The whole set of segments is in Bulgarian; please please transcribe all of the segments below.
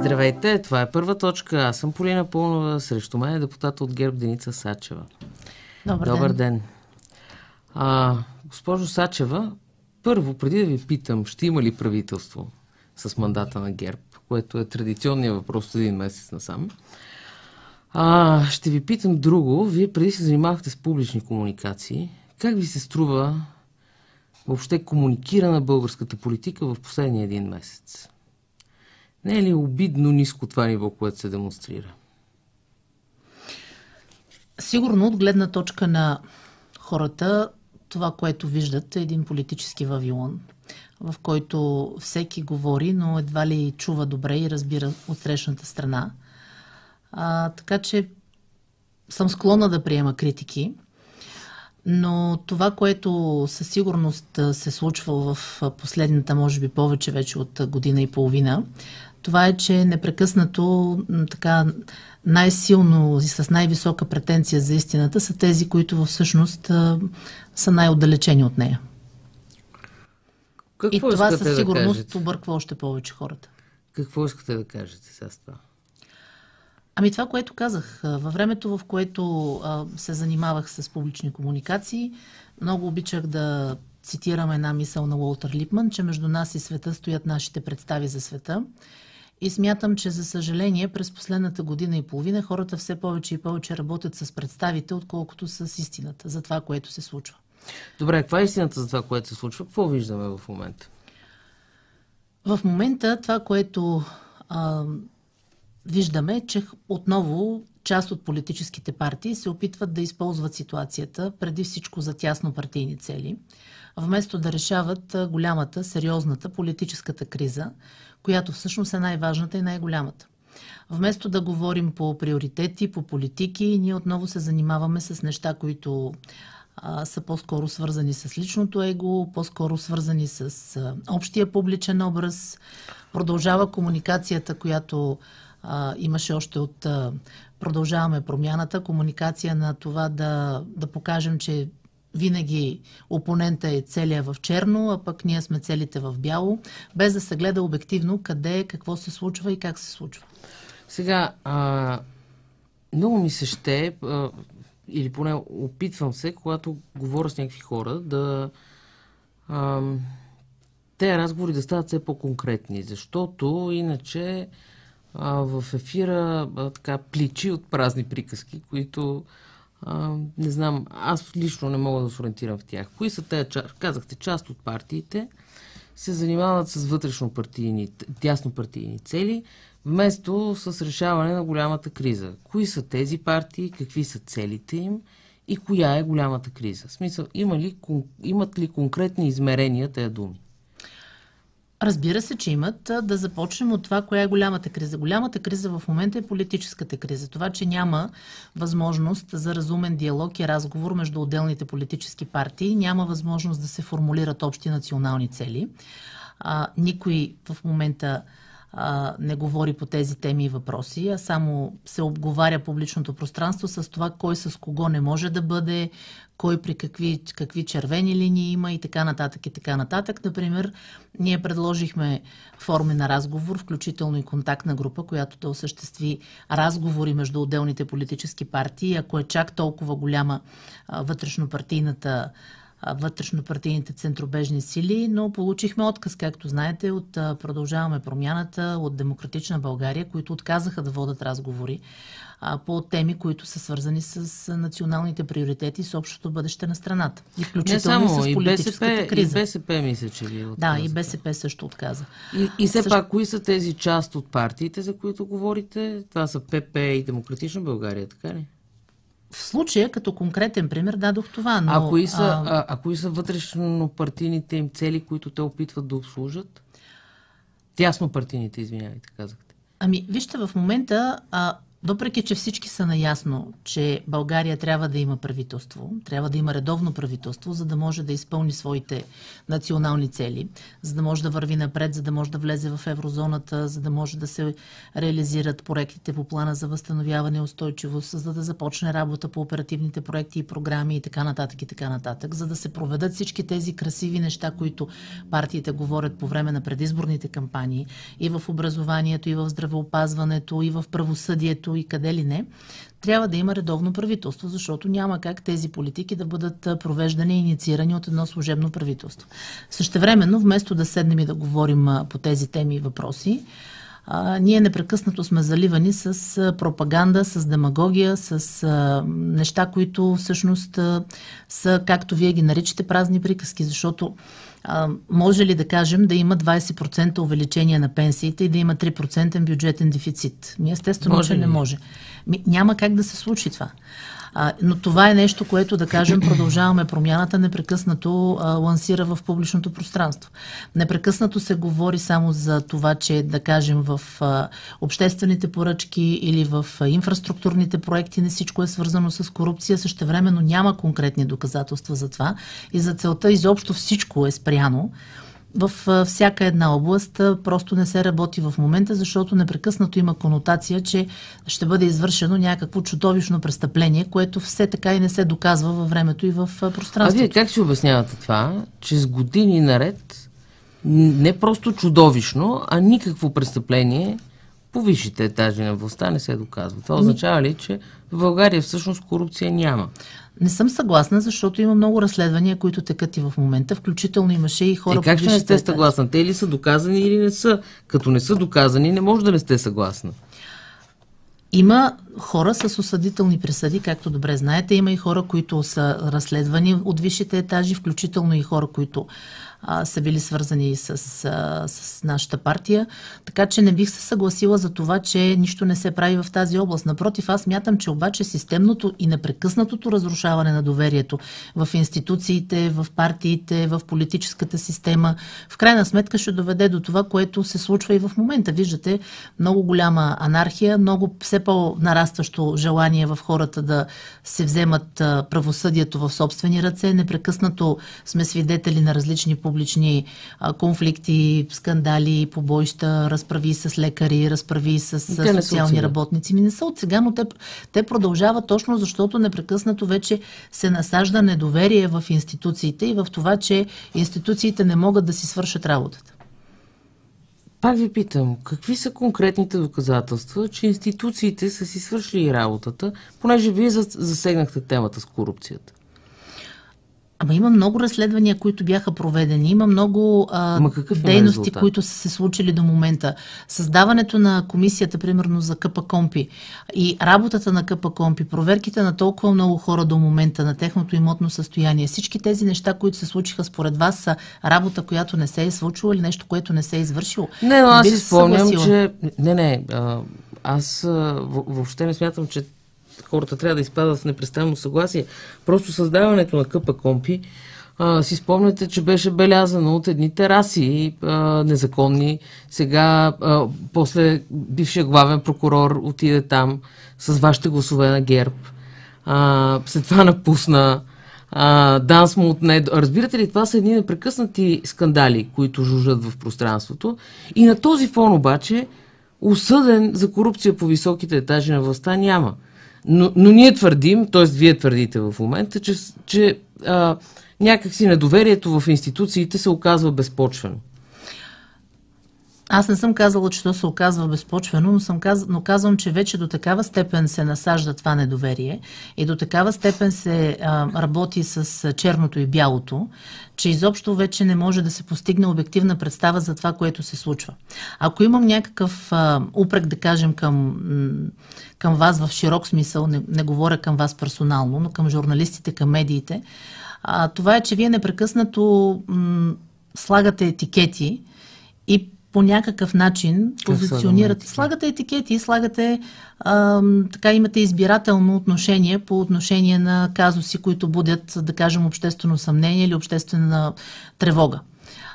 Здравейте, това е първа точка. Аз съм Полина Пълнова, срещу мен е депутата от ГЕРБ Деница Сачева. Добър, Добър ден. ден. А, госпожо Сачева, първо, преди да ви питам, ще има ли правителство с мандата на ГЕРБ, което е традиционният въпрос от един месец насам, а, ще ви питам друго. Вие преди се занимавахте с публични комуникации. Как ви се струва въобще комуникирана българската политика в последния един месец? Не е ли обидно ниско това ниво, което се демонстрира? Сигурно от гледна точка на хората, това, което виждат е един политически вавилон, в който всеки говори, но едва ли чува добре и разбира от срещната страна. А, така че съм склонна да приема критики, но това, което със сигурност се случва в последната, може би повече вече от година и половина, това е, че непрекъснато м, така най-силно и с най-висока претенция за истината са тези, които всъщност са най-отдалечени от нея. Какво и това със да сигурност кажете? обърква още повече хората. Какво искате да кажете с това? Ами това, което казах, във времето, в което а, се занимавах с публични комуникации, много обичах да цитирам една мисъл на Уолтер Липман, че между нас и света стоят нашите представи за света. И смятам, че за съжаление през последната година и половина хората все повече и повече работят с представите, отколкото с истината за това, което се случва. Добре, каква е истината за това, което се случва? Какво виждаме в момента? В момента това, което а, виждаме, е, че отново част от политическите партии се опитват да използват ситуацията преди всичко за тясно партийни цели, вместо да решават голямата, сериозната политическата криза, която всъщност е най-важната и най-голямата. Вместо да говорим по приоритети, по политики, ние отново се занимаваме с неща, които а, са по-скоро свързани с личното его, по-скоро свързани с а, общия публичен образ. Продължава комуникацията, която а, имаше още от а, Продължаваме промяната, комуникация на това да, да покажем, че винаги опонента е целия в черно, а пък ние сме целите в бяло, без да се гледа обективно къде, какво се случва и как се случва. Сега, а, много ми се ще, а, или поне опитвам се, когато говоря с някакви хора, да а, те разговори да стават все по-конкретни, защото иначе а, в ефира а, така плечи от празни приказки, които а, не знам, аз лично не мога да се ориентирам в тях. Кои са те, казахте, част от партиите се занимават с вътрешно партийни, тясно партийни цели, вместо с решаване на голямата криза. Кои са тези партии, какви са целите им и коя е голямата криза? В смисъл, има ли, имат ли конкретни измерения тези думи? Разбира се, че имат. Да започнем от това, коя е голямата криза. Голямата криза в момента е политическата криза. Това, че няма възможност за разумен диалог и разговор между отделните политически партии, няма възможност да се формулират общи национални цели. А, никой в момента а, не говори по тези теми и въпроси, а само се обговаря публичното пространство с това кой с кого не може да бъде, кой при какви, какви червени линии има и така нататък и така нататък. Например, ние предложихме форми на разговор, включително и контактна група, която да осъществи разговори между отделните политически партии. Ако е чак толкова голяма вътрешнопартийната а, вътрешнопартийните центробежни сили, но получихме отказ, както знаете, от Продължаваме промяната, от Демократична България, които отказаха да водат разговори по теми, които са свързани с националните приоритети и с общото бъдеще на страната. И Не включително само, и с и политическата БСП, и криза. БСП мисля, че ви Да, отказаха. и БСП също отказа. И, и все Също- пак, кои са тези част от партиите, за които говорите? Това са ПП и Демократична България, така ли? В случая, като конкретен пример, дадох това, но... а, кои са, а, а, кои са вътрешно партийните им цели, които те опитват да обслужат? Тясно партийните, извинявайте, казахте. Ами, вижте, в момента а, въпреки, че всички са наясно, че България трябва да има правителство, трябва да има редовно правителство, за да може да изпълни своите национални цели, за да може да върви напред, за да може да влезе в еврозоната, за да може да се реализират проектите по плана за възстановяване и устойчивост, за да започне работа по оперативните проекти и програми и така нататък и така нататък, за да се проведат всички тези красиви неща, които партиите говорят по време на предизборните кампании и в образованието, и в здравеопазването, и в правосъдието, правителството и къде ли не, трябва да има редовно правителство, защото няма как тези политики да бъдат провеждани и инициирани от едно служебно правителство. Същевременно, вместо да седнем и да говорим по тези теми и въпроси, ние непрекъснато сме заливани с пропаганда, с демагогия, с неща, които всъщност са, както вие ги наричате, празни приказки, защото а, може ли да кажем да има 20% увеличение на пенсиите и да има 3% бюджетен дефицит? Ми естествено, може че не може. Ми, няма как да се случи това. А, но това е нещо, което, да кажем, продължаваме промяната, непрекъснато а, лансира в публичното пространство. Непрекъснато се говори само за това, че, да кажем, в а, обществените поръчки или в а, инфраструктурните проекти не всичко е свързано с корупция. Същевременно няма конкретни доказателства за това и за целта изобщо всичко е спряно в всяка една област просто не се работи в момента, защото непрекъснато има конотация, че ще бъде извършено някакво чудовищно престъпление, което все така и не се доказва във времето и в пространството. А вие как си обяснявате това, че с години наред не просто чудовищно, а никакво престъпление по висшите етажи на властта не се доказва. Това означава ли, че в България всъщност корупция няма? Не съм съгласна, защото има много разследвания, които текат и в момента. Включително имаше и хора... Е, как ще не сте съгласна? Те или са доказани, или не са? Като не са доказани, не може да не сте съгласна. Има хора с осъдителни присъди, както добре знаете. Има и хора, които са разследвани от висшите етажи, включително и хора, които а, са били свързани с, а, с нашата партия. Така че не бих се съгласила за това, че нищо не се прави в тази област. Напротив, аз мятам, че обаче системното и непрекъснатото разрушаване на доверието в институциите, в партиите, в политическата система, в крайна сметка ще доведе до това, което се случва и в момента. Виждате много голяма анархия, много все по-нарастващо желание в хората да се вземат правосъдието в собствени ръце. Непрекъснато сме свидетели на различни публични конфликти, скандали, побоища, разправи с лекари, разправи с, с социални работници. Ми не са от сега, но те, те продължават точно защото непрекъснато вече се насажда недоверие в институциите и в това, че институциите не могат да си свършат работата. Пак ви питам, какви са конкретните доказателства, че институциите са си свършили работата, понеже вие засегнахте темата с корупцията? Ама има много разследвания, които бяха проведени. Има много а, дейности, които са се случили до момента. Създаването на комисията, примерно за КП Компи и работата на КП Компи, проверките на толкова много хора до момента, на техното имотно състояние, всички тези неща, които се случиха според вас, са работа, която не се е случила или нещо, което не се е извършило. Не, но аз си спомням, че... Не, не, аз въобще не смятам, че хората трябва да изпадат в непрестанно съгласие. Просто създаването на къпа компи, а, си спомняте, че беше белязано от едни тераси а, незаконни. Сега, а, после бившия главен прокурор отиде там с вашите гласове на ГЕРБ. А, след това напусна. А, Данс му отне... Разбирате ли, това са едни непрекъснати скандали, които жужат в пространството. И на този фон обаче осъден за корупция по високите етажи на властта няма. Но, но ние твърдим, т.е. вие твърдите в момента, че, че а, някакси недоверието в институциите се оказва безпочвено. Аз не съм казала, че то се оказва безпочвено, но, съм каз... но казвам, че вече до такава степен се насажда това недоверие и до такава степен се а, работи с черното и бялото, че изобщо вече не може да се постигне обективна представа за това, което се случва. Ако имам някакъв а, упрек, да кажем, към, към вас в широк смисъл, не, не говоря към вас персонално, но към журналистите, към медиите, а, това е, че вие непрекъснато м- слагате етикети и по някакъв начин позиционирате. Слагате етикети, слагате, а, така имате избирателно отношение по отношение на казуси, които будят, да кажем, обществено съмнение или обществена тревога.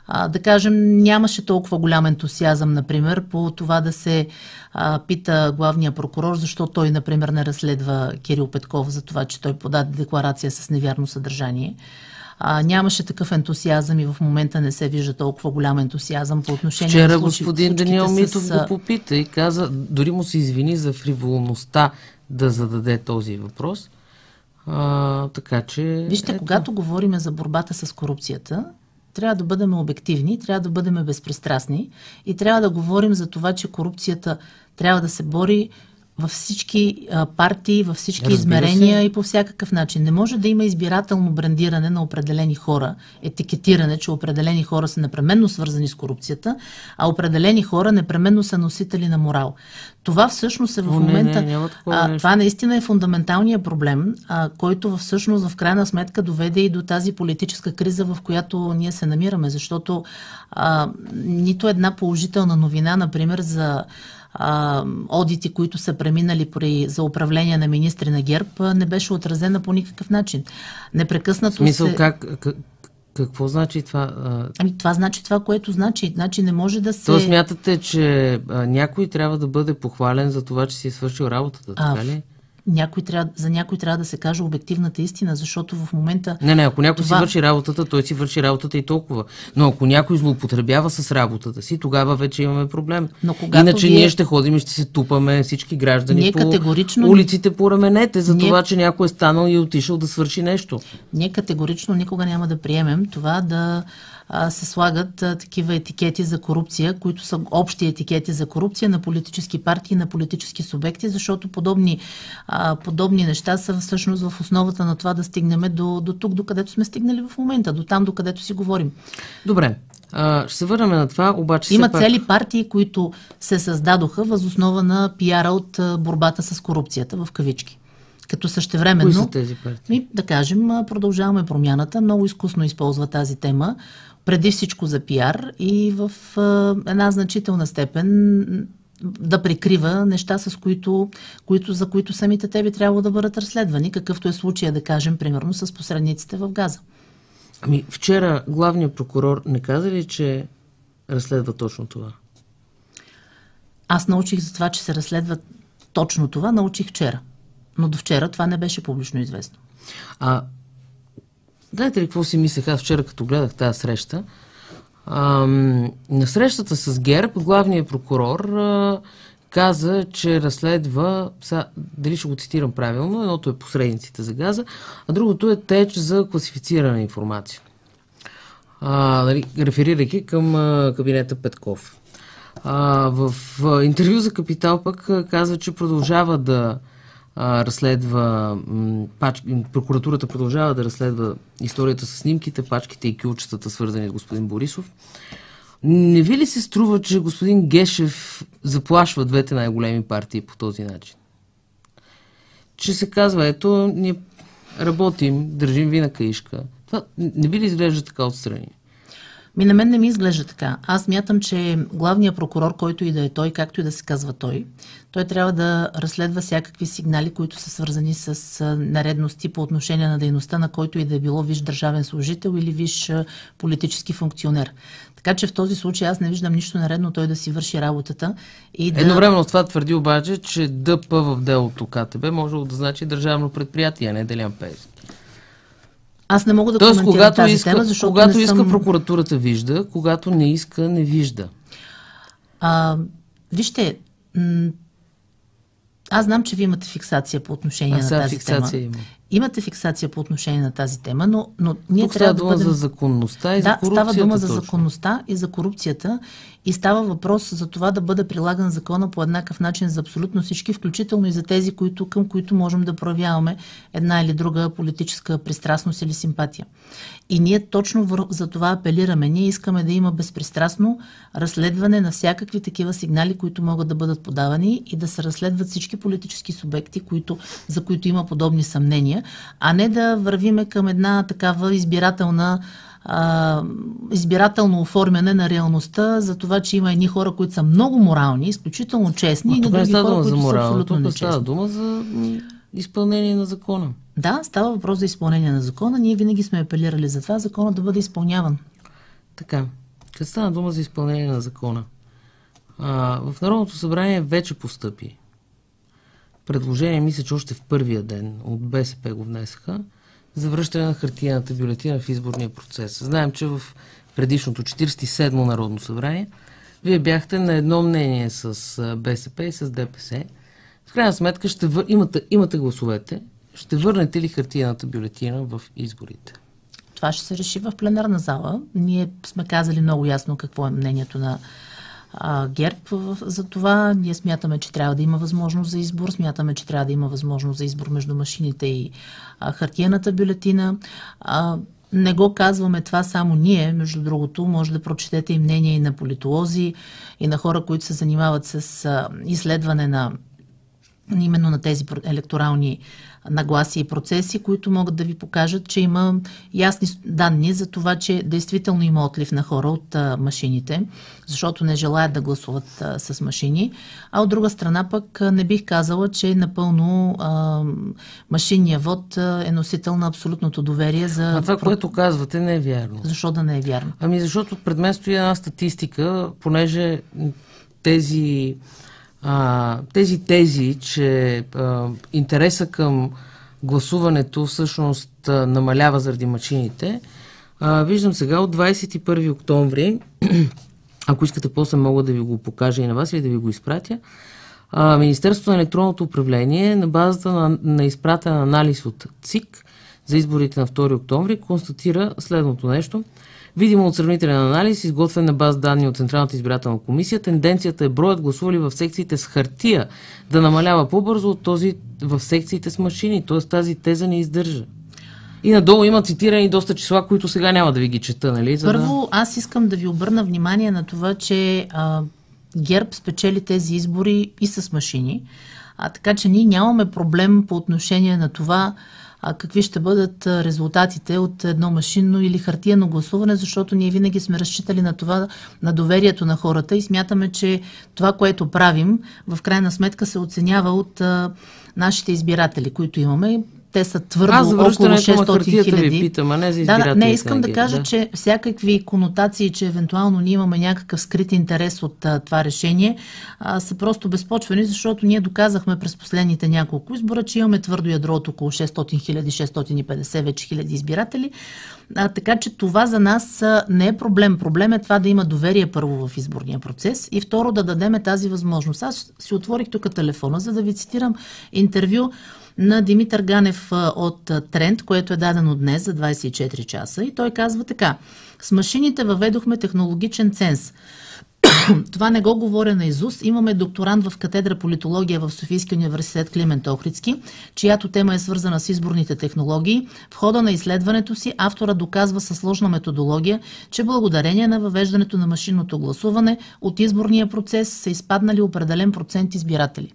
а, да кажем, нямаше толкова голям ентусиазъм, например, по това да се а, пита главния прокурор, защо той, например, не разследва Кирил Петков за това, че той подаде декларация с невярно съдържание. А, нямаше такъв ентусиазъм и в момента не се вижда толкова голям ентусиазъм по отношение Вчера на случаи, господин Даниел Митов с... го попита и каза, дори му се извини за фриволността да зададе този въпрос. А, така че... Вижте, ето... когато говорим за борбата с корупцията, трябва да бъдем обективни, трябва да бъдем безпристрастни и трябва да говорим за това, че корупцията трябва да се бори във всички а, партии, във всички Разбира измерения се. и по всякакъв начин. Не може да има избирателно брандиране на определени хора, етикетиране, че определени хора са непременно свързани с корупцията, а определени хора непременно са носители на морал. Това всъщност е в момента. Не, не, а, това наистина е фундаменталният проблем, а, който всъщност в крайна сметка доведе и до тази политическа криза, в която ние се намираме, защото а, нито една положителна новина, например, за а, одити, които са преминали при, за управление на министри на ГЕРБ, не беше отразена по никакъв начин. Непрекъснато В смисъл, се... как, как, какво значи това? Ами това значи това, което значи. Значи не може да се... То смятате, че а, някой трябва да бъде похвален за това, че си е свършил работата, така ли? Някой трябва, за някой трябва да се каже обективната истина, защото в момента... Не, не, ако някой това... си върши работата, той си върши работата и толкова. Но ако някой злоупотребява с работата си, тогава вече имаме проблем. Но когато Иначе вие... ние ще ходим и ще се тупаме всички граждани ние по категорично... улиците по раменете за ние... това, че някой е станал и е отишъл да свърши нещо. Ние категорично никога няма да приемем това да се слагат такива етикети за корупция, които са общи етикети за корупция на политически партии, на политически субекти, защото подобни, подобни неща са всъщност в основата на това да стигнем до, до тук, до където сме стигнали в момента, до там, до където си говорим. Добре. А, ще се върнем на това, обаче. Има цели пак... партии, които се създадоха възоснова на пиара от борбата с корупцията, в кавички като същевременно... Кои са тези партии? да кажем, продължаваме промяната. Много изкусно използва тази тема преди всичко за пиар и в една значителна степен да прикрива неща, с които, които, за които самите те би трябвало да бъдат разследвани, какъвто е случая, да кажем, примерно с посредниците в Газа. Ами, вчера главният прокурор не каза ли, че разследва точно това? Аз научих за това, че се разследва точно това, научих вчера. Но до вчера това не беше публично известно. А Знаете ли какво си мислех аз вчера, като гледах тази среща? Ам, на срещата с ГЕРБ главният прокурор а, каза, че разследва, са, дали ще го цитирам правилно, едното е посредниците за газа, а другото е теч за класифицирана информация. А, нали, реферирайки към а, кабинета Петков. А, в а, интервю за Капитал пък а, казва, че продължава да а, разследва, пач, прокуратурата продължава да разследва историята с снимките, пачките и кюлчетата, свързани с господин Борисов. Не ви ли се струва, че господин Гешев заплашва двете най-големи партии по този начин? Че се казва, ето, ние работим, държим ви на каишка. Това не би ли изглежда така отстрани? Ми на мен не ми изглежда така. Аз мятам, че главният прокурор, който и да е той, както и да се казва той, той трябва да разследва всякакви сигнали, които са свързани с наредности по отношение на дейността, на който и да е било виж държавен служител или виж политически функционер. Така че в този случай аз не виждам нищо наредно той да си върши работата. И да... Едновременно с това твърди обаче, че ДП в делото КТБ може да значи държавно предприятие, а не Делян Пеевски. Аз не мога да Тоест, коментирам когато тази иска, тема, защото когато не иска съм... прокуратурата вижда, когато не иска не вижда. А, вижте, аз знам, че ви имате фиксация по отношение а, на тази тема. Има. Имате фиксация по отношение на тази тема, но, но ние Тук трябва да бъдем... за законността и да, за корупцията. става дума за точно. законността и за корупцията и става въпрос за това да бъде прилаган закона по еднакъв начин за абсолютно всички, включително и за тези, които, към които можем да проявяваме една или друга политическа пристрастност или симпатия. И ние точно за това апелираме. Ние искаме да има безпристрастно разследване на всякакви такива сигнали, които могат да бъдат подавани и да се разследват всички политически субекти, които, за които има подобни съмнения, а не да вървиме към една такава избирателна а, избирателно оформяне на реалността за това, че има едни хора, които са много морални, изключително честни, и други хора, които морал, са абсолютно нечестни. Става дума за изпълнение на закона. Да, става въпрос за изпълнение на закона. Ние винаги сме апелирали за това закона да бъде изпълняван. Така, като стана дума за изпълнение на закона, а, в Народното събрание вече постъпи предложение, мисля, че още в първия ден от БСП го внесаха, за на хартияната бюлетина в изборния процес. Знаем, че в предишното 47-мо Народно събрание вие бяхте на едно мнение с БСП и с ДПС. В крайна сметка ще вър... имате, имате гласовете. Ще върнете ли хартияната бюлетина в изборите? Това ще се реши в пленарна зала. Ние сме казали много ясно какво е мнението на а, ГЕРБ за това. Ние смятаме, че трябва да има възможност за избор. Смятаме, че трябва да има възможност за избор между машините и а, хартияната бюлетина. А, не го казваме това само ние, между другото, може да прочетете и мнение и на политолози, и на хора, които се занимават с изследване на именно на тези електорални нагласи и процеси, които могат да ви покажат, че има ясни данни за това, че действително има отлив на хора от а, машините, защото не желаят да гласуват а, с машини. А от друга страна пък не бих казала, че напълно а, машинния вод е носител на абсолютното доверие за... А това, което казвате, не е вярно. Защо да не е вярно? Ами защото пред мен стои една статистика, понеже тези а, тези тези, че а, интереса към гласуването всъщност а, намалява заради машините, а, виждам сега от 21 октомври, ако искате после мога да ви го покажа и на вас или да ви го изпратя, а, Министерството на електронното управление на базата на, на изпратен анализ от ЦИК за изборите на 2 октомври констатира следното нещо – Видимо от сравнителен анализ, изготвен на баз данни от Централната избирателна комисия, тенденцията е броят гласували в секциите с хартия да намалява по-бързо от този в секциите с машини. Т.е. тази теза не издържа. И надолу има цитирани доста числа, които сега няма да ви ги чета, нали? За Първо, да... аз искам да ви обърна внимание на това, че а, ГЕРБ спечели тези избори и с машини. А, така че ние нямаме проблем по отношение на това какви ще бъдат резултатите от едно машинно или хартиено гласуване, защото ние винаги сме разчитали на това, на доверието на хората и смятаме, че това, което правим, в крайна сметка се оценява от нашите избиратели, които имаме те са твърдо Аз около 600 хиляди. Питам, а не за да, не, искам да кажа, да. че всякакви конотации, че евентуално ние имаме някакъв скрит интерес от а, това решение, а, са просто безпочвени, защото ние доказахме през последните няколко избора, че имаме твърдо ядро от около 600 хиляди, 650 вече хиляди избиратели. А, така че това за нас а, не е проблем. Проблем е това да има доверие първо в изборния процес и второ да дадеме тази възможност. Аз си отворих тук телефона, за да ви цитирам интервю на Димитър Ганев от Тренд, което е дадено днес за 24 часа. И той казва така. С машините въведохме технологичен ценз. Това не го говоря на Изус. Имаме докторант в катедра политология в Софийския университет Климент Охридски, чиято тема е свързана с изборните технологии. В хода на изследването си автора доказва със сложна методология, че благодарение на въвеждането на машинното гласуване от изборния процес са изпаднали определен процент избиратели.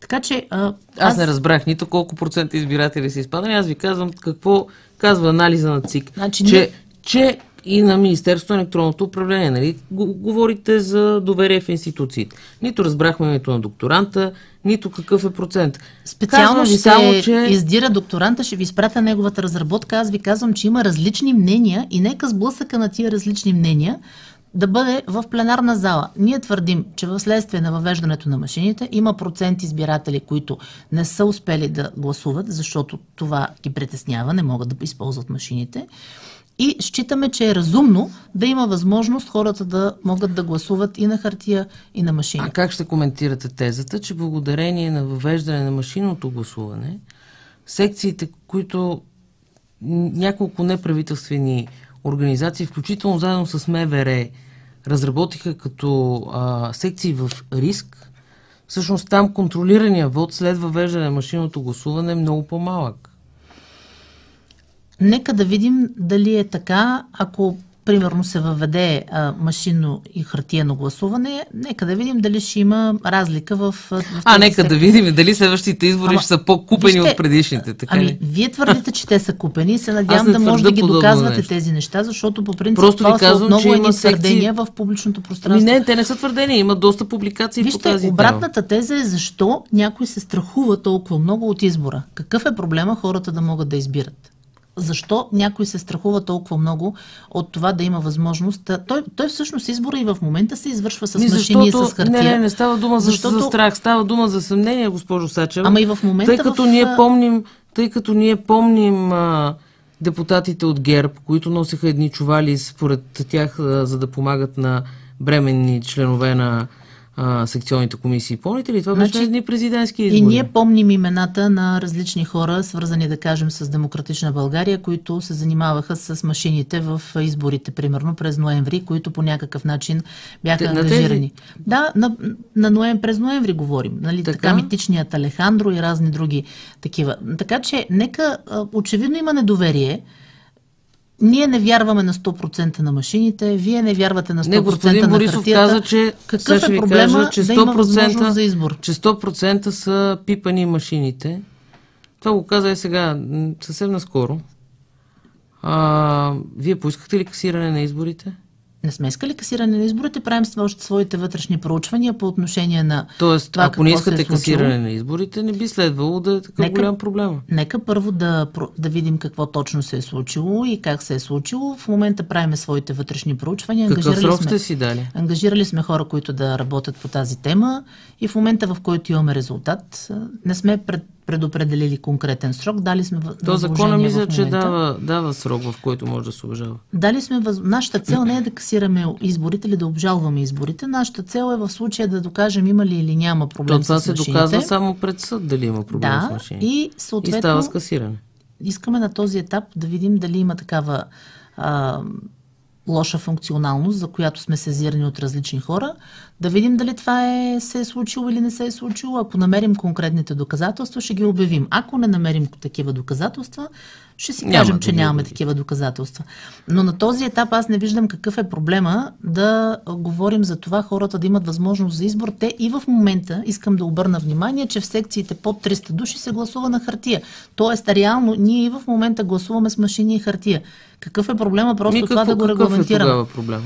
Така че. А, аз... аз не разбрах нито колко процента избиратели са изпадани. Аз ви казвам какво казва анализа на ЦИК. Значи, че, не... че и на Министерството на електронното управление. Нали? Говорите за доверие в институциите. Нито разбрахме името на докторанта, нито какъв е процент. Специално ще само, че... издира докторанта, ще ви изпратя неговата разработка. Аз ви казвам, че има различни мнения и нека сблъсъка на тия различни мнения да бъде в пленарна зала. Ние твърдим, че в следствие на въвеждането на машините има процент избиратели, които не са успели да гласуват, защото това ги притеснява, не могат да използват машините. И считаме, че е разумно да има възможност хората да могат да гласуват и на хартия, и на машини. А как ще коментирате тезата, че благодарение на въвеждане на машинното гласуване, секциите, които няколко неправителствени организации, включително заедно с МВР, разработиха като а, секции в риск, всъщност там контролирания вод след въвеждане на машинното гласуване е много по-малък. Нека да видим дали е така, ако примерно се въведе а, машинно и хартиено гласуване, нека да видим дали ще има разлика в. в а, нека сектор. да видим дали следващите избори Ама, ще са по-купени вижте, от предишните. Така ами, ли? вие твърдите, че те са купени и се надявам да може да ги доказвате нещо. тези неща, защото по принцип Просто това казвам, са отново едни твърдения в публичното пространство. Ами не, те не са твърдения, има доста публикации Вижте, по тази обратната теза е защо някой се страхува толкова много от избора. Какъв е проблема хората да могат да избират? Защо някой се страхува толкова много от това да има възможност. Той, той всъщност избора и в момента се извършва с машини и с хартия. Не, не, не става дума защото... за, за страх, става дума за съмнение, госпожо Сачева. Ама и в момента. Тъй като в... ние помним, тъй като ние помним а, депутатите от ГЕРБ, които носеха едни чували според тях, а, за да помагат на бременни членове на а, секционните комисии. Помните ли? Това значи, беше едни президентски избори. И ние помним имената на различни хора, свързани, да кажем, с Демократична България, които се занимаваха с машините в изборите, примерно през ноември, които по някакъв начин бяха Те, ангажирани. Тези... Да, на, на ноем, през ноември говорим. Нали? Така? така митичният Алехандро и разни други такива. Така че, нека, очевидно има недоверие ние не вярваме на 100% на машините, вие не вярвате на 100% не, господин на Борисов хартията. каза, че Какъв е проблема кажа, че 100%, да за избор? Че 100% са пипани машините. Това го каза и сега, съвсем наскоро. А, вие поискахте ли касиране на изборите? Не сме искали касиране на изборите, правим своите вътрешни проучвания по отношение на Тоест, това, ако не искате е касиране на изборите, не би следвало да е такъв нека, голям проблем. Нека първо да, да видим какво точно се е случило и как се е случило. В момента правим своите вътрешни проучвания. Какъв срок сме, сте си дали? Ангажирали сме хора, които да работят по тази тема и в момента, в който имаме резултат, не сме пред, предопределили конкретен срок. Дали сме То закона мисля, че дава, дава срок, в който може да се уважава. Дали сме въз... Нашата цел не е да касираме изборите или да обжалваме изборите. Нашата цел е в случая да докажем има ли или няма проблем То, това с машините. се доказва само пред съд дали има проблем да, с машините. И, съответно, и става с касиране. Искаме на този етап да видим дали има такава а, лоша функционалност, за която сме сезирани от различни хора, да видим дали това е, се е случило или не се е случило. Ако намерим конкретните доказателства, ще ги обявим. Ако не намерим такива доказателства, ще си кажем, Няма че да нямаме такива доказателства. Но на този етап аз не виждам какъв е проблема да говорим за това хората да имат възможност за избор. Те и в момента, искам да обърна внимание, че в секциите под 300 души се гласува на хартия. Тоест, реално, ние и в момента гласуваме с машини и хартия. Какъв е проблема просто Ми, това да го регламентираме? Какъв е проблем?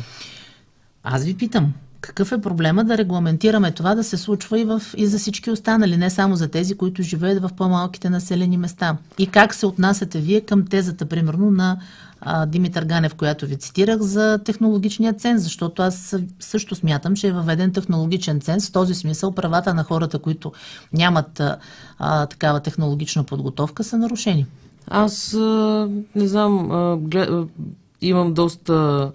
Аз ви питам. Какъв е проблема да регламентираме това да се случва и, в, и за всички останали, не само за тези, които живеят в по-малките населени места? И как се отнасяте вие към тезата, примерно, на а, Димитър Ганев, която ви цитирах за технологичния ценз, защото аз също смятам, че е въведен технологичен ценз. В този смисъл правата на хората, които нямат а, а, такава технологична подготовка, са нарушени. Аз а, не знам, а, глед, а, имам доста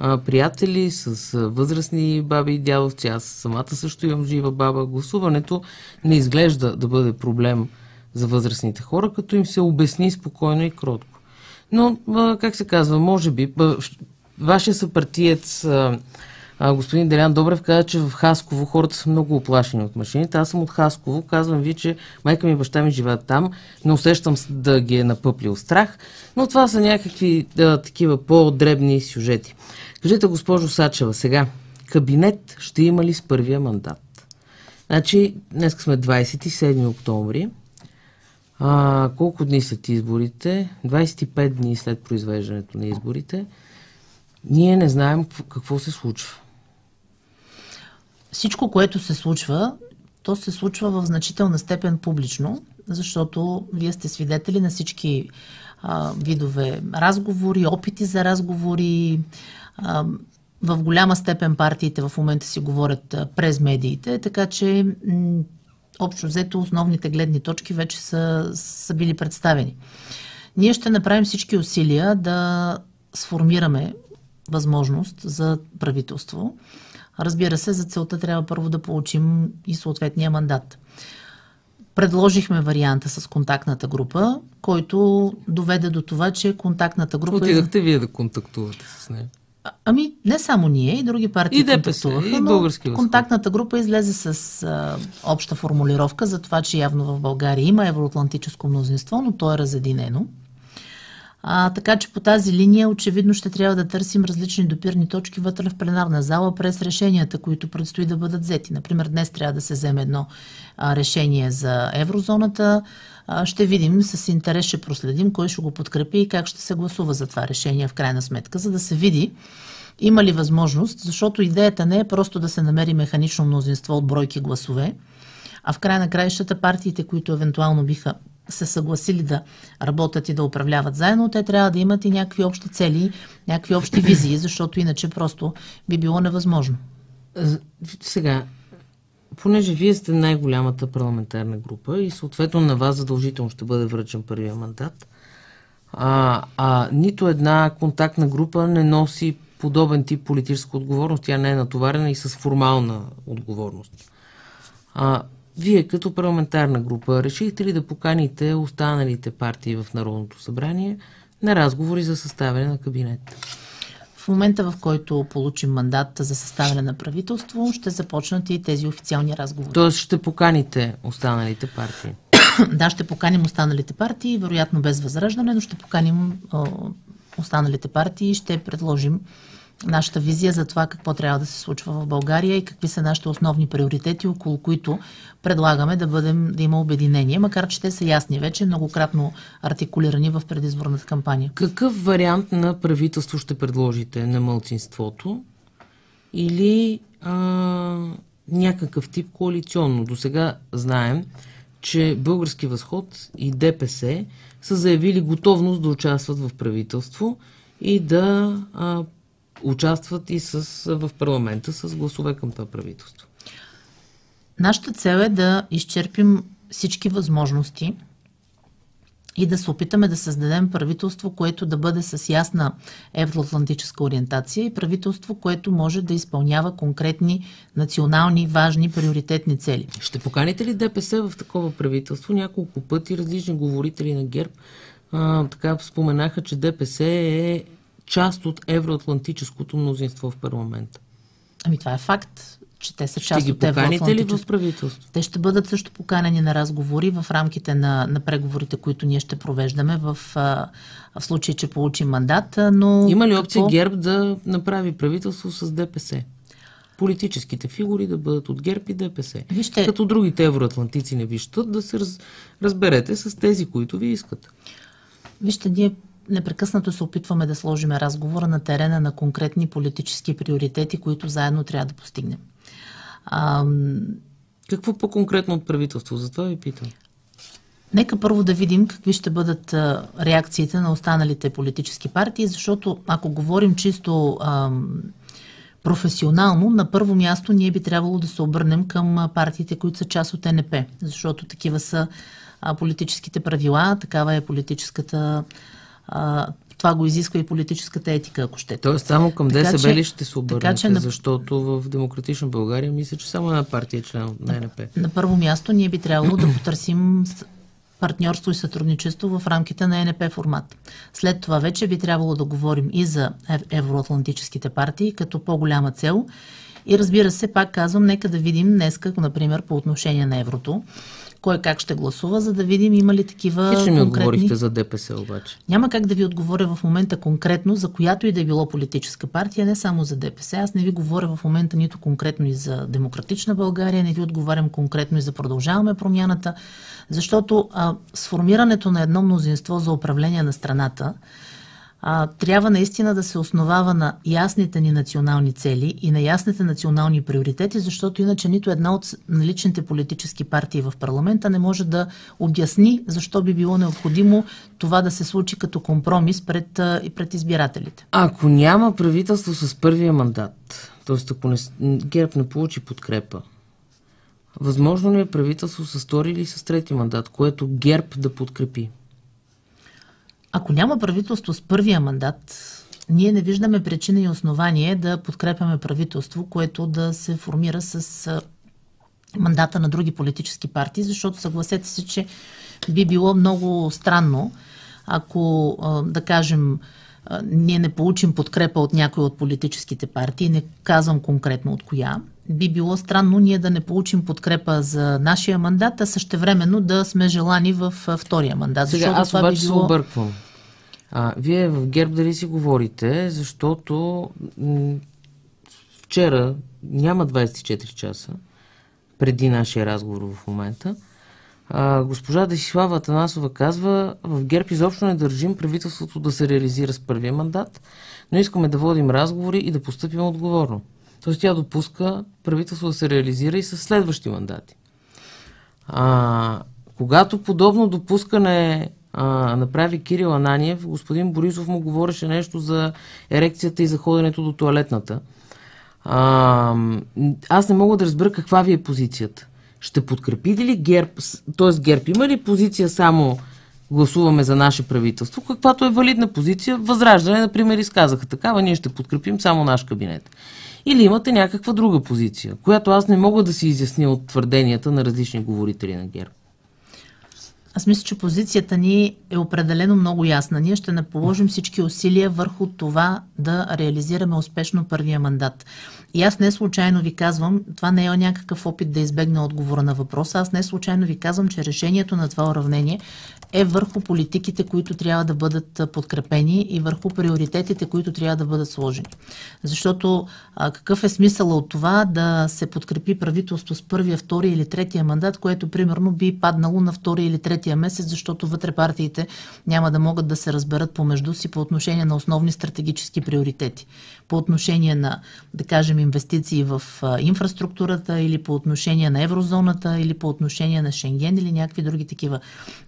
а, приятели с а, възрастни баби и дядовци. Аз самата също имам жива баба. Гласуването не изглежда да бъде проблем за възрастните хора, като им се обясни спокойно и кротко. Но, а, как се казва, може би, вашия съпартиец а, господин Делян Добрев каза, че в Хасково хората са много оплашени от машините. Аз съм от Хасково. Казвам ви, че майка ми и баща ми живеят там. Не усещам да ги е напъплил страх. Но това са някакви да, такива по-дребни сюжети. Кажете, госпожо Сачева, сега, кабинет ще има ли с първия мандат? Значи, днес сме 27 октомври. А, колко дни след изборите? 25 дни след произвеждането на изборите. Ние не знаем какво се случва. Всичко, което се случва, то се случва в значителна степен публично, защото вие сте свидетели на всички а, видове разговори, опити за разговори. В голяма степен партиите в момента си говорят през медиите, така че общо взето основните гледни точки вече са, са били представени. Ние ще направим всички усилия да сформираме възможност за правителство. Разбира се, за целта трябва първо да получим и съответния мандат. Предложихме варианта с контактната група, който доведе до това, че контактната група... Отидахте е... вие да контактувате с нея. А, ами, не само ние, и други партии и ДПС, и български но контактната група излезе с а, обща формулировка за това, че явно в България има евроатлантическо мнозинство, но то е разединено. А, така че по тази линия очевидно ще трябва да търсим различни допирни точки вътре в пленарна зала през решенията, които предстои да бъдат взети. Например, днес трябва да се вземе едно а, решение за еврозоната. Ще видим, с интерес ще проследим кой ще го подкрепи и как ще се гласува за това решение в крайна сметка, за да се види има ли възможност, защото идеята не е просто да се намери механично мнозинство от бройки гласове, а в край на краищата партиите, които евентуално биха се съгласили да работят и да управляват заедно, те трябва да имат и някакви общи цели, някакви общи визии, защото иначе просто би било невъзможно. Сега, понеже вие сте най-голямата парламентарна група и съответно на вас задължително ще бъде връчен първия мандат, а, а нито една контактна група не носи подобен тип политическа отговорност. Тя не е натоварена и с формална отговорност. А, вие като парламентарна група решихте ли да поканите останалите партии в Народното събрание на разговори за съставяне на кабинет? В момента, в който получим мандат за съставяне на правителство, ще започнат и тези официални разговори. Тоест ще поканите останалите партии? да, ще поканим останалите партии, вероятно без възраждане, но ще поканим останалите партии и ще предложим нашата визия за това какво трябва да се случва в България и какви са нашите основни приоритети, около които предлагаме да, бъдем, да има обединение, макар че те са ясни вече, многократно артикулирани в предизборната кампания. Какъв вариант на правителство ще предложите на мълцинството или а, някакъв тип коалиционно? До сега знаем, че Български възход и ДПС са заявили готовност да участват в правителство и да а, участват и с, в парламента с гласове към това правителство. Нашата цел е да изчерпим всички възможности и да се опитаме да създадем правителство, което да бъде с ясна евроатлантическа ориентация и правителство, което може да изпълнява конкретни национални важни приоритетни цели. Ще поканите ли ДПС в такова правителство? Няколко пъти различни говорители на ГЕРБ а, така споменаха, че ДПС е част от евроатлантическото мнозинство в парламента. Ами това е факт, че те са част ще от евроатлантическото. ли в правителството? Те ще бъдат също поканени на разговори в рамките на, на преговорите, които ние ще провеждаме в, в случай, че получим мандат. Но Има ли опция какво... ГЕРБ да направи правителство с ДПС? политическите фигури да бъдат от ГЕРБ и ДПС. Вижте, Като другите евроатлантици не виждат, да се раз, разберете с тези, които ви искат. Вижте, ние непрекъснато се опитваме да сложиме разговора на терена на конкретни политически приоритети, които заедно трябва да постигнем. А, Какво по-конкретно от правителство? Затова ви питам. Нека първо да видим какви ще бъдат а, реакциите на останалите политически партии, защото ако говорим чисто а, професионално, на първо място ние би трябвало да се обърнем към партиите, които са част от НП, защото такива са политическите правила, такава е политическата а, това го изисква и политическата етика, ако ще. Тоест само към ДСБ ли ще се обърнете, така, че на... защото в Демократична България мисля, че само една партия е член на НП. На първо място ние би трябвало да потърсим партньорство и сътрудничество в рамките на НП формат. След това вече би трябвало да говорим и за евроатлантическите партии като по-голяма цел. И разбира се, пак казвам, нека да видим днес, например, по отношение на еврото кой как ще гласува, за да видим има ли такива ще ми отговорихте за ДПС обаче. Няма как да ви отговоря в момента конкретно за която и да е било политическа партия, не само за ДПС. Аз не ви говоря в момента нито конкретно и за Демократична България, не ви отговарям конкретно и за Продължаваме промяната, защото а, сформирането на едно мнозинство за управление на страната а, трябва наистина да се основава на ясните ни национални цели и на ясните национални приоритети, защото иначе нито една от наличните политически партии в парламента не може да обясни защо би било необходимо това да се случи като компромис пред, пред избирателите. Ако няма правителство с първия мандат, т.е. ако не, ГЕРБ не получи подкрепа, възможно ли е правителство с втори или с трети мандат, което ГЕРБ да подкрепи? Ако няма правителство с първия мандат, ние не виждаме причина и основание да подкрепяме правителство, което да се формира с мандата на други политически партии, защото съгласете се, че би било много странно, ако, да кажем, ние не получим подкрепа от някои от политическите партии, не казвам конкретно от коя, би било странно ние да не получим подкрепа за нашия мандат, а същевременно да сме желани в втория мандат. Сега аз обаче би било... се обърквам. А, вие в ГЕРБ дали си говорите, защото вчера няма 24 часа преди нашия разговор в момента. А, госпожа Десислава Атанасова казва, в ГЕРБ изобщо не държим правителството да се реализира с първия мандат, но искаме да водим разговори и да поступим отговорно. Тоест тя допуска правителство да се реализира и с следващи мандати. А, когато подобно допускане а, направи Кирил Ананиев, господин Борисов му говореше нещо за ерекцията и за ходенето до туалетната. А, аз не мога да разбера каква ви е позицията. Ще подкрепите ли ГЕРБ, т.е. ГЕРБ има ли позиция само гласуваме за наше правителство, каквато е валидна позиция. Възраждане, например, изказаха такава, ние ще подкрепим само наш кабинет. Или имате някаква друга позиция, която аз не мога да си изясня от твърденията на различни говорители на ГЕРБ. Аз мисля, че позицията ни е определено много ясна. Ние ще не положим всички усилия върху това да реализираме успешно първия мандат. И аз не случайно ви казвам, това не е някакъв опит да избегна отговора на въпроса, аз не случайно ви казвам, че решението на това уравнение е върху политиките, които трябва да бъдат подкрепени и върху приоритетите, които трябва да бъдат сложени. Защото а, какъв е смисъл от това да се подкрепи правителство с първия, втория или третия мандат, което примерно би паднало на втория или третия месец, защото вътре партиите няма да могат да се разберат помежду си по отношение на основни стратегически приоритети. По отношение на, да кажем, инвестиции в инфраструктурата или по отношение на еврозоната или по отношение на Шенген или някакви други такива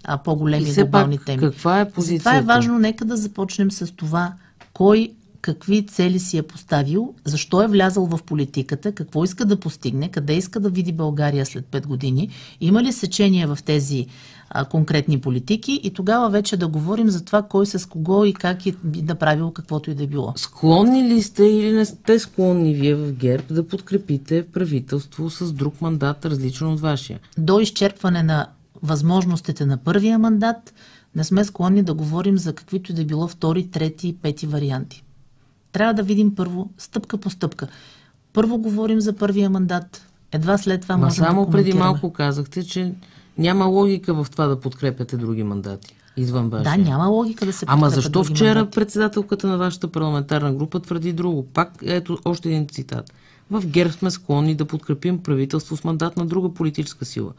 а, по-големи глобални пак, теми. Каква е позицията? Това е важно. Нека да започнем с това кой какви цели си е поставил, защо е влязал в политиката, какво иска да постигне, къде иска да види България след 5 години, има ли сечение в тези а, конкретни политики и тогава вече да говорим за това кой с кого и как е направил каквото и да е било. Склонни ли сте или не сте склонни вие в ГЕРБ да подкрепите правителство с друг мандат, различен от вашия? До изчерпване на възможностите на първия мандат не сме склонни да говорим за каквито да било втори, трети и пети варианти. Трябва да видим първо, стъпка по стъпка. Първо говорим за първия мандат, едва след това Ма можем само да преди малко казахте, че няма логика в това да подкрепяте други мандати. Извън вашия. Да, няма логика да се Ама защо вчера мандати? председателката на вашата парламентарна група твърди друго? Пак ето още един цитат. В ГЕРБ сме склонни да подкрепим правителство с мандат на друга политическа сила,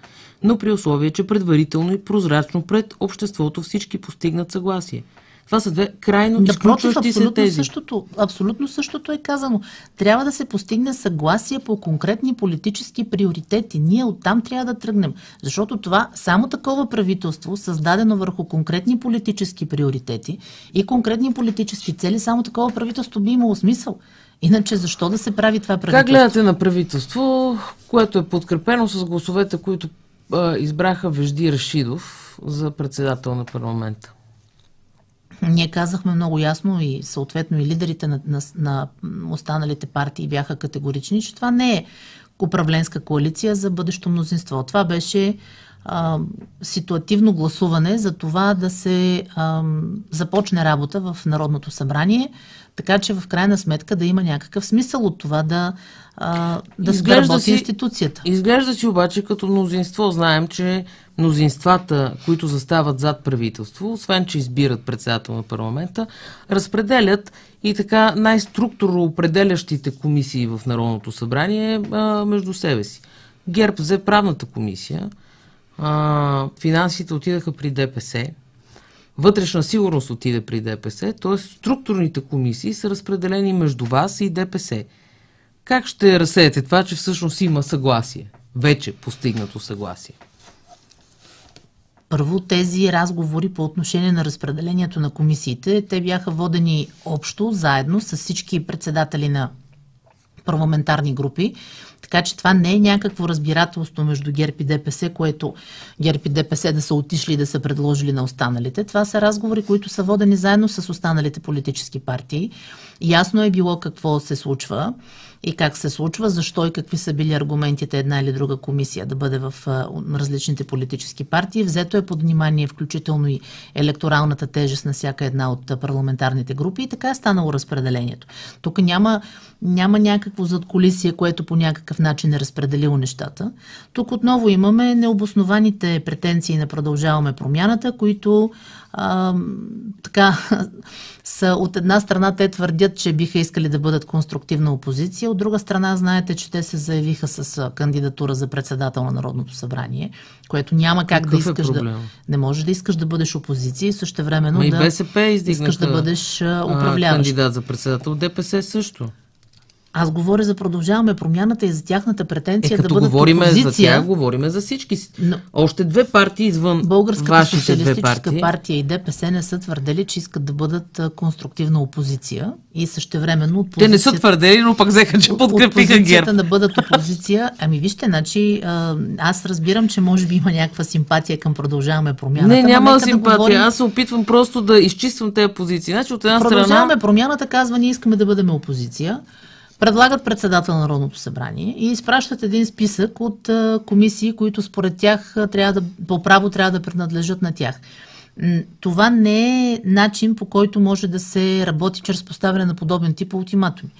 но при условие, че предварително и прозрачно пред обществото всички постигнат съгласие. Това са две крайно Напротив, изключващи се абсолютно тези. същото, абсолютно същото е казано. Трябва да се постигне съгласие по конкретни политически приоритети. Ние оттам трябва да тръгнем. Защото това, само такова правителство, създадено върху конкретни политически приоритети и конкретни политически цели, само такова правителство би имало смисъл. Иначе защо да се прави това правителство? Как гледате на правителство, което е подкрепено с гласовете, които избраха Вежди Рашидов за председател на парламента? Ние казахме много ясно и съответно и лидерите на, на, на останалите партии бяха категорични, че това не е управленска коалиция за бъдещо мнозинство. Това беше а, ситуативно гласуване за това да се а, започне работа в Народното събрание, така че в крайна сметка да има някакъв смисъл от това да, а, да Изглежда си- институцията. Изглежда си обаче като мнозинство. Знаем, че мнозинствата, които застават зад правителство, освен че избират председател на парламента, разпределят и така най-структурно определящите комисии в Народното събрание а, между себе си. ГЕРБ взе правната комисия, а, финансите отидаха при ДПС, вътрешна сигурност отиде при ДПС, т.е. структурните комисии са разпределени между вас и ДПС. Как ще разсеете това, че всъщност има съгласие? Вече постигнато съгласие. Първо, тези разговори по отношение на разпределението на комисиите, те бяха водени общо, заедно с всички председатели на парламентарни групи. Така че това не е някакво разбирателство между ГЕРБ и ДПС, което ГЕРБ и ДПС да са отишли и да са предложили на останалите. Това са разговори, които са водени заедно с останалите политически партии. Ясно е било какво се случва и как се случва, защо и какви са били аргументите една или друга комисия да бъде в различните политически партии. Взето е под внимание включително и електоралната тежест на всяка една от парламентарните групи и така е станало разпределението. Тук няма, няма някакво задколисие, което по някакъв начин е разпределило нещата. Тук отново имаме необоснованите претенции на продължаваме промяната, които а, така са от една страна те твърдят, че биха искали да бъдат конструктивна опозиция, от друга страна знаете, че те се заявиха с кандидатура за председател на Народното събрание, което няма как Какъв да е искаш да... проблема? Не можеш да искаш да бъдеш опозиция и също времено да БСП искаш да бъдеш управляващ. кандидат за председател. ДПС също. Аз говоря за продължаваме промяната и за тяхната претенция Е, да бъдат говориме опозиция. за тях, говориме за всички. Но- Още две партии извън Българската вашите социалистическа партии. партия и ДПС не са твърдели, че искат да бъдат конструктивна опозиция и същевременно от Те не са твърдели, но пък взеха, че подкрепиха ГЕРБ. да бъдат опозиция. Ами вижте, значи, аз разбирам, че може би има някаква симпатия към продължаваме промяната. Не, ма няма симпатия. говорим- Аз се опитвам просто да изчиствам тези позиции. Значи от една Продължаваме страна... промяната, казва, ние искаме да бъдем опозиция. Предлагат председател на Народното събрание и изпращат един списък от комисии, които според тях трябва да, по право трябва да принадлежат на тях. Това не е начин по който може да се работи чрез поставяне на подобен тип ултиматуми.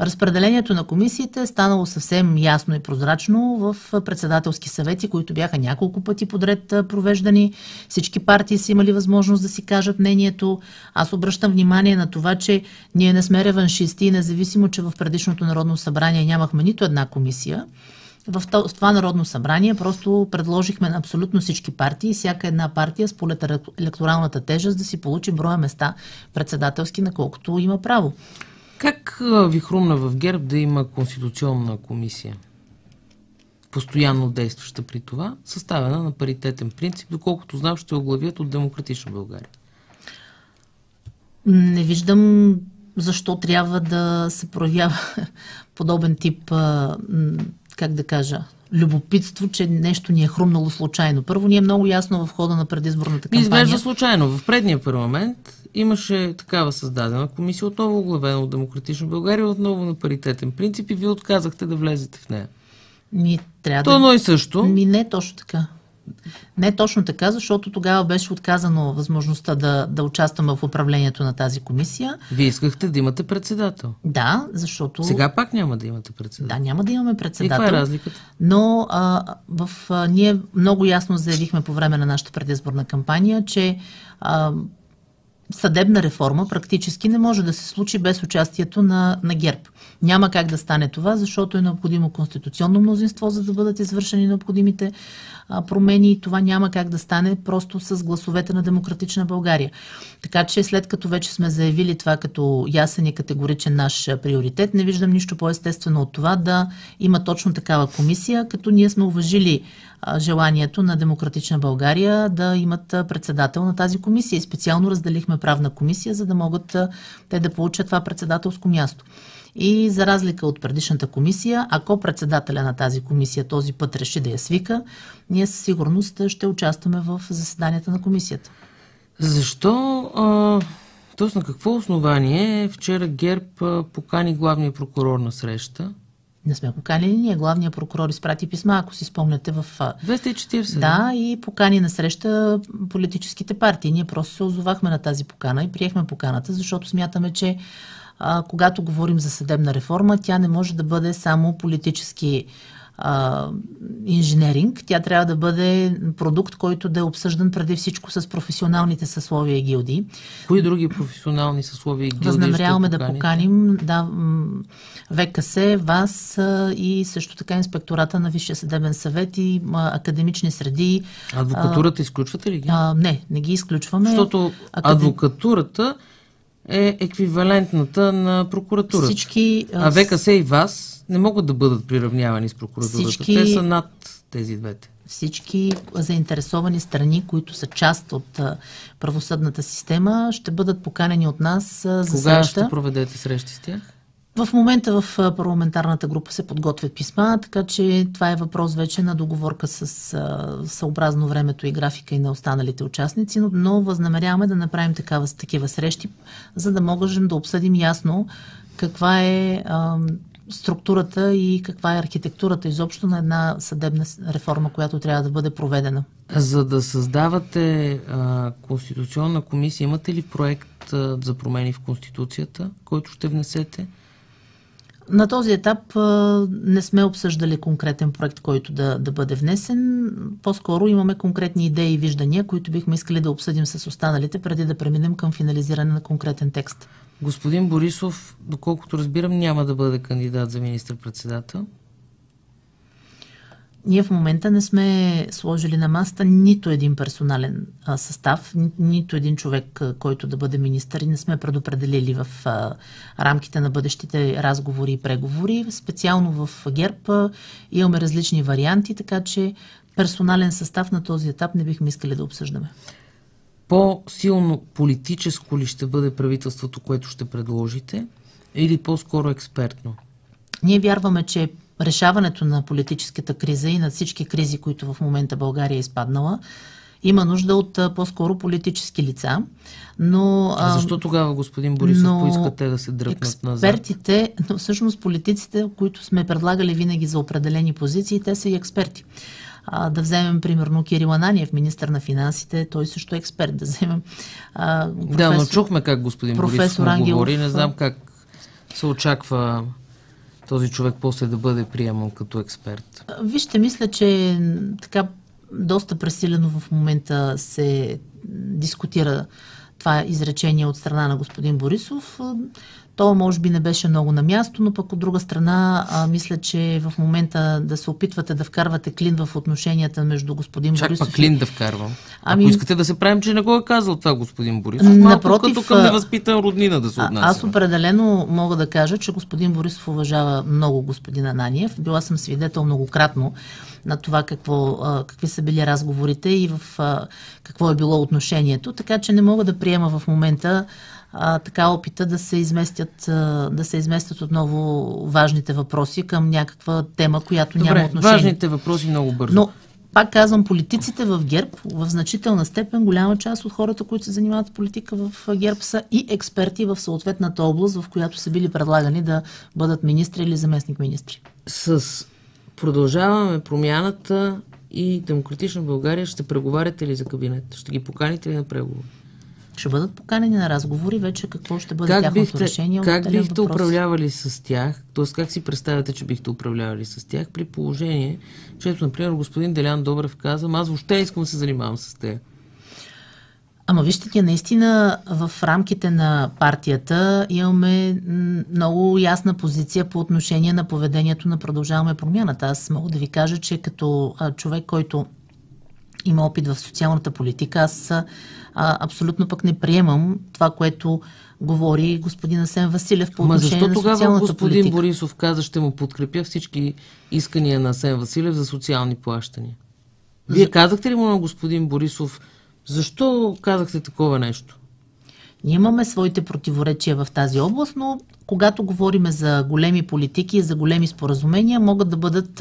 Разпределението на комисиите е станало съвсем ясно и прозрачно в председателски съвети, които бяха няколко пъти подред провеждани. Всички партии са имали възможност да си кажат мнението. Аз обръщам внимание на това, че ние не сме реваншисти, независимо, че в предишното Народно събрание нямахме нито една комисия. В то- в това Народно събрание просто предложихме на абсолютно всички партии, всяка една партия според елек- електоралната тежест да си получи броя места председателски, на колкото има право. Как ви хрумна в ГЕРБ да има конституционна комисия? Постоянно действаща при това, съставена на паритетен принцип, доколкото знам, ще оглавят от Демократична България. Не виждам защо трябва да се проявява подобен тип, как да кажа, любопитство, че нещо ни е хрумнало случайно. Първо, ние много ясно в хода на предизборната кампания. изглежда случайно. В предния парламент имаше такава създадена комисия, отново оглавена от Демократична България, отново на паритетен принцип и вие отказахте да влезете в нея. Ми, трябва То да... едно и също. Ми не точно така. Не точно така, защото тогава беше отказано възможността да, да участваме в управлението на тази комисия. Вие искахте да имате председател. Да, защото... Сега пак няма да имате председател. Да, няма да имаме И председател. каква е разликата? Но а, в, а, ние много ясно заявихме по време на нашата предизборна кампания, че а, съдебна реформа практически не може да се случи без участието на, на ГЕРБ. Няма как да стане това, защото е необходимо конституционно мнозинство, за да бъдат извършени необходимите а, промени и това няма как да стане просто с гласовете на Демократична България. Така че след като вече сме заявили това като ясен и категоричен наш приоритет, не виждам нищо по-естествено от това да има точно такава комисия, като ние сме уважили желанието на Демократична България да имат председател на тази комисия. И специално разделихме правна комисия, за да могат те да получат това председателско място. И за разлика от предишната комисия, ако председателя на тази комисия този път реши да я свика, ние със сигурност ще участваме в заседанията на комисията. Защо, а, т.е. на какво основание вчера ГЕРБ покани главния прокурор на среща? Не сме поканили ние. Главният прокурор изпрати писма, ако си спомняте в... а, 240. Да, и покани на среща политическите партии. Ние просто се озовахме на тази покана и приехме поканата, защото смятаме, че а, когато говорим за съдебна реформа, тя не може да бъде само политически а, инженеринг. Тя трябва да бъде продукт, който да е обсъждан преди всичко с професионалните съсловия и гилдии. Кои други професионални съсловия и гилдии Възнамеряваме да поканим да, ВКС, вас а, и също така инспектората на Висшия съдебен съвет и м, академични среди. Адвокатурата изключвате ли ги? А, не, не ги изключваме. Защото адвокатурата е еквивалентната на прокуратурата. Всички, А ВКС и вас не могат да бъдат приравнявани с прокуратурата. Всички- Те са над тези двете. всички заинтересовани страни, които са част от правосъдната система, ще бъдат поканени от нас за Кога среща. ще проведете срещи с тях? В момента в парламентарната група се подготвят писма, така че това е въпрос вече на договорка с съобразно времето и графика и на останалите участници, но, но възнамеряваме да направим такава, такива срещи, за да можем да обсъдим ясно каква е а, структурата и каква е архитектурата изобщо на една съдебна реформа, която трябва да бъде проведена. За да създавате а, конституционна комисия, имате ли проект а, за промени в Конституцията, който ще внесете? На този етап не сме обсъждали конкретен проект, който да, да бъде внесен. По-скоро имаме конкретни идеи и виждания, които бихме искали да обсъдим с останалите, преди да преминем към финализиране на конкретен текст. Господин Борисов, доколкото разбирам, няма да бъде кандидат за министър-председател. Ние в момента не сме сложили на масата нито един персонален а, състав, ни, нито един човек, а, който да бъде министър и не сме предопределили в а, рамките на бъдещите разговори и преговори. Специално в ГЕРБ имаме различни варианти, така че персонален състав на този етап не бихме искали да обсъждаме. По-силно политическо ли ще бъде правителството, което ще предложите, или по-скоро експертно? Ние вярваме, че решаването на политическата криза и на всички кризи, които в момента България е изпаднала, има нужда от по-скоро политически лица. Но, а защо тогава господин Борисов но поиска те да се дръпнат назад? Експертите, но всъщност политиците, които сме предлагали винаги за определени позиции, те са и експерти. А, да вземем, примерно, Кирил Ананиев, министър на финансите, той също е експерт. Да вземем. А, професор, да, но чухме как господин Борисов говори. Не знам как се очаква този човек после да бъде приеман като експерт? Вижте, мисля, че така доста пресилено в момента се дискутира това изречение от страна на господин Борисов. То може би не беше много на място, но пък от друга страна, а, мисля, че в момента да се опитвате да вкарвате клин в отношенията между господин Чак Борисов. Чак клин да вкарвам. Ами... Ако искате да се правим, че не го е казал това господин Борисов, напротив, като към невъзпитан роднина да се отнася. Аз определено мога да кажа, че господин Борисов уважава много господин Ананиев. Била съм свидетел многократно на това какво, какви са били разговорите и в какво е било отношението. Така че не мога да приема в момента а, така опита да се изместят, а, да се изместят отново важните въпроси към някаква тема, която Добре, няма отношение. важните въпроси много бързо. Но, пак казвам, политиците в ГЕРБ, в значителна степен, голяма част от хората, които се занимават с политика в ГЕРБ са и експерти в съответната област, в която са били предлагани да бъдат министри или заместник министри. С продължаваме промяната и Демократична България ще преговаряте ли за кабинет? Ще ги поканите ли на преговори? Ще бъдат поканени на разговори, вече какво ще бъде как тяхното бихте, решение. Как бихте въпрос. управлявали с тях, т.е. как си представяте, че бихте управлявали с тях, при положение, че ето, например, господин Делян Добрев каза, аз въобще искам да се занимавам с те. Ама вижте, ние наистина в рамките на партията имаме много ясна позиция по отношение на поведението на Продължаваме промяната. Аз мога да ви кажа, че като човек, който има опит в социалната политика, аз а, абсолютно пък не приемам това, което говори господин Асен Василев по Ма отношение защо на тогава господин политика? Борисов каза, ще му подкрепя всички искания на Асен Василев за социални плащания? Вие за... казахте ли му на господин Борисов, защо казахте такова нещо? Ние имаме своите противоречия в тази област, но когато говорим за големи политики за големи споразумения, могат да бъдат,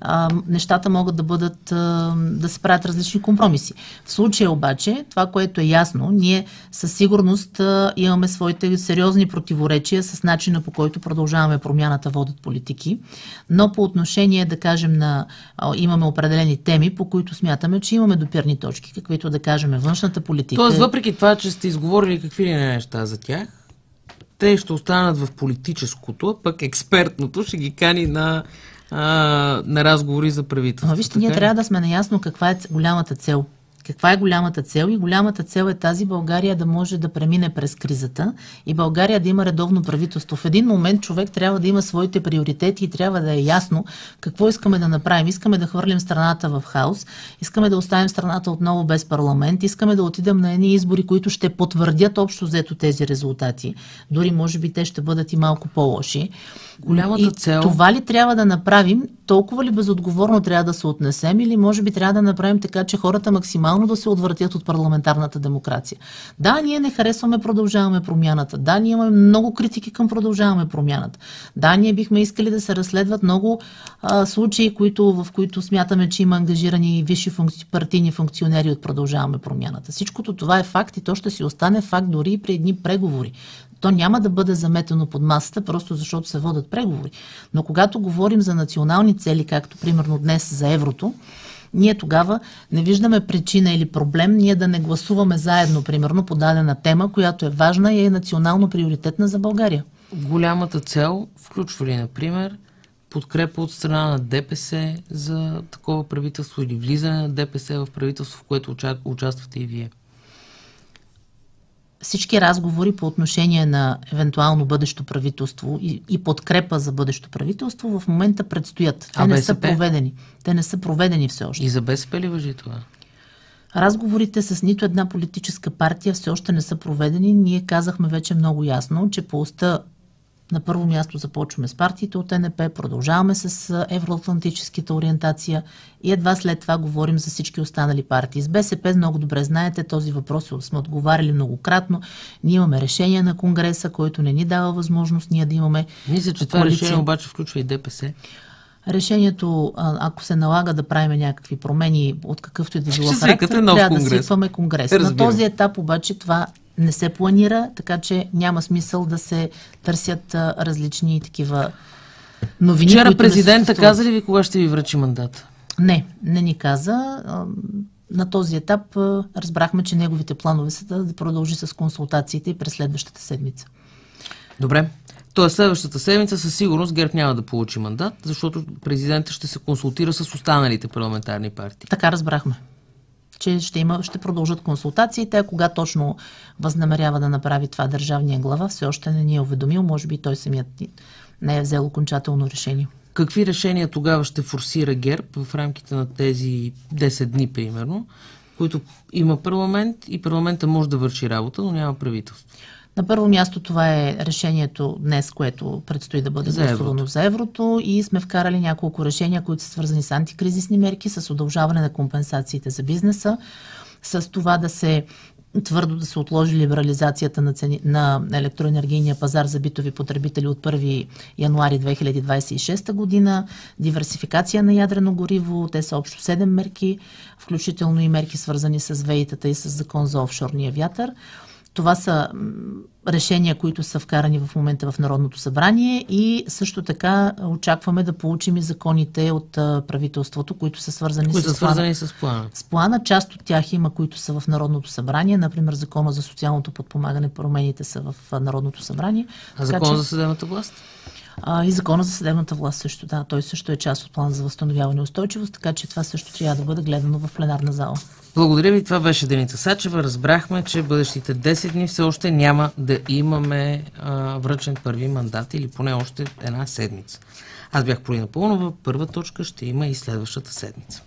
а, нещата могат да бъдат, а, да се правят различни компромиси. В случая обаче, това, което е ясно, ние със сигурност а, имаме своите сериозни противоречия с начина по който продължаваме промяната водят политики, но по отношение, да кажем, на а, имаме определени теми, по които смятаме, че имаме допирни точки, каквито да кажем външната политика. Тоест, въпреки това, че сте изговорили какви ли не неща за тях, те ще останат в политическото, пък експертното ще ги кани на, а, на разговори за правителство. Но вижте, ние трябва да сме наясно каква е голямата цел каква е голямата цел? И голямата цел е тази България да може да премине през кризата и България да има редовно правителство. В един момент човек трябва да има своите приоритети и трябва да е ясно какво искаме да направим. Искаме да хвърлим страната в хаос, искаме да оставим страната отново без парламент, искаме да отидем на едни избори, които ще потвърдят общо взето тези резултати. Дори може би те ще бъдат и малко по-лоши. Голямата и цел. Това ли трябва да направим? Толкова ли безотговорно трябва да се отнесем или може би трябва да направим така, че хората максимално да се отвъртят от парламентарната демокрация? Да, ние не харесваме продължаваме промяната. Да, ние имаме много критики към продължаваме промяната. Да, ние бихме искали да се разследват много а, случаи, които, в които смятаме, че има ангажирани висши функци, партийни функционери от продължаваме промяната. Всичкото това е факт и то ще си остане факт дори и при едни преговори то няма да бъде заметено под масата, просто защото се водят преговори. Но когато говорим за национални цели, както примерно днес за еврото, ние тогава не виждаме причина или проблем ние да не гласуваме заедно, примерно, по дадена тема, която е важна и е национално приоритетна за България. Голямата цел включва ли, например, подкрепа от страна на ДПС за такова правителство или влизане на ДПС в правителство, в което участвате и вие? Всички разговори по отношение на евентуално бъдещо правителство и, и подкрепа за бъдещо правителство в момента предстоят. Те А не БСП? са проведени. Те не са проведени все още. И за БСП ли въжи това? Разговорите с нито една политическа партия все още не са проведени. Ние казахме вече много ясно, че по уста на първо място започваме с партиите от НП, продължаваме с евроатлантическата ориентация и едва след това говорим за всички останали партии. С БСП много добре знаете, този въпрос сме отговаряли многократно. Ние имаме решение на Конгреса, който не ни дава възможност ние да имаме Мисля, че това решение обаче включва и ДПС. Решението, ако се налага да правим някакви промени от какъвто и да било характер, трябва конгрес. да свикваме конгрес. На Разбирам. този етап обаче това не се планира, така че няма смисъл да се търсят различни такива новини. Вчера президента каза ли ви кога ще ви връчи мандат? Не, не ни каза. На този етап разбрахме, че неговите планове са да да продължи с консултациите и през следващата седмица. Добре. Тоест следващата седмица със сигурност ГЕРБ няма да получи мандат, защото президента ще се консултира с останалите парламентарни партии. Така разбрахме че ще, има, ще продължат консултациите, а кога точно възнамерява да направи това държавния глава, все още не ни е уведомил, може би той самият не е взел окончателно решение. Какви решения тогава ще форсира ГЕРБ в рамките на тези 10 дни, примерно, които има парламент и парламента може да върши работа, но няма правителство? На първо място това е решението днес, което предстои да бъде За гласувано еврото. за еврото и сме вкарали няколко решения, които са свързани с антикризисни мерки, с удължаване на компенсациите за бизнеса, с това да се твърдо да се отложи либерализацията на, цени, на електроенергийния пазар за битови потребители от 1 януари 2026 година, диверсификация на ядрено гориво, те са общо 7 мерки, включително и мерки свързани с веитата и с закон за офшорния вятър. Това са решения, които са вкарани в момента в Народното събрание и също така очакваме да получим и законите от правителството, които са свързани Които са с плана. свързани с плана. С плана част от тях има, които са в Народното събрание. Например, закона за социалното подпомагане, промените са в Народното събрание. А Така закон че- за съдебната власт? а, и закона за съдебната власт също, да. Той също е част от плана за възстановяване и устойчивост, така че това също трябва да бъде гледано в пленарна зала. Благодаря ви. Това беше Деница Сачева. Разбрахме, че бъдещите 10 дни все още няма да имаме а, връчен първи мандат или поне още една седмица. Аз бях Полина Пълнова. Първа точка ще има и следващата седмица.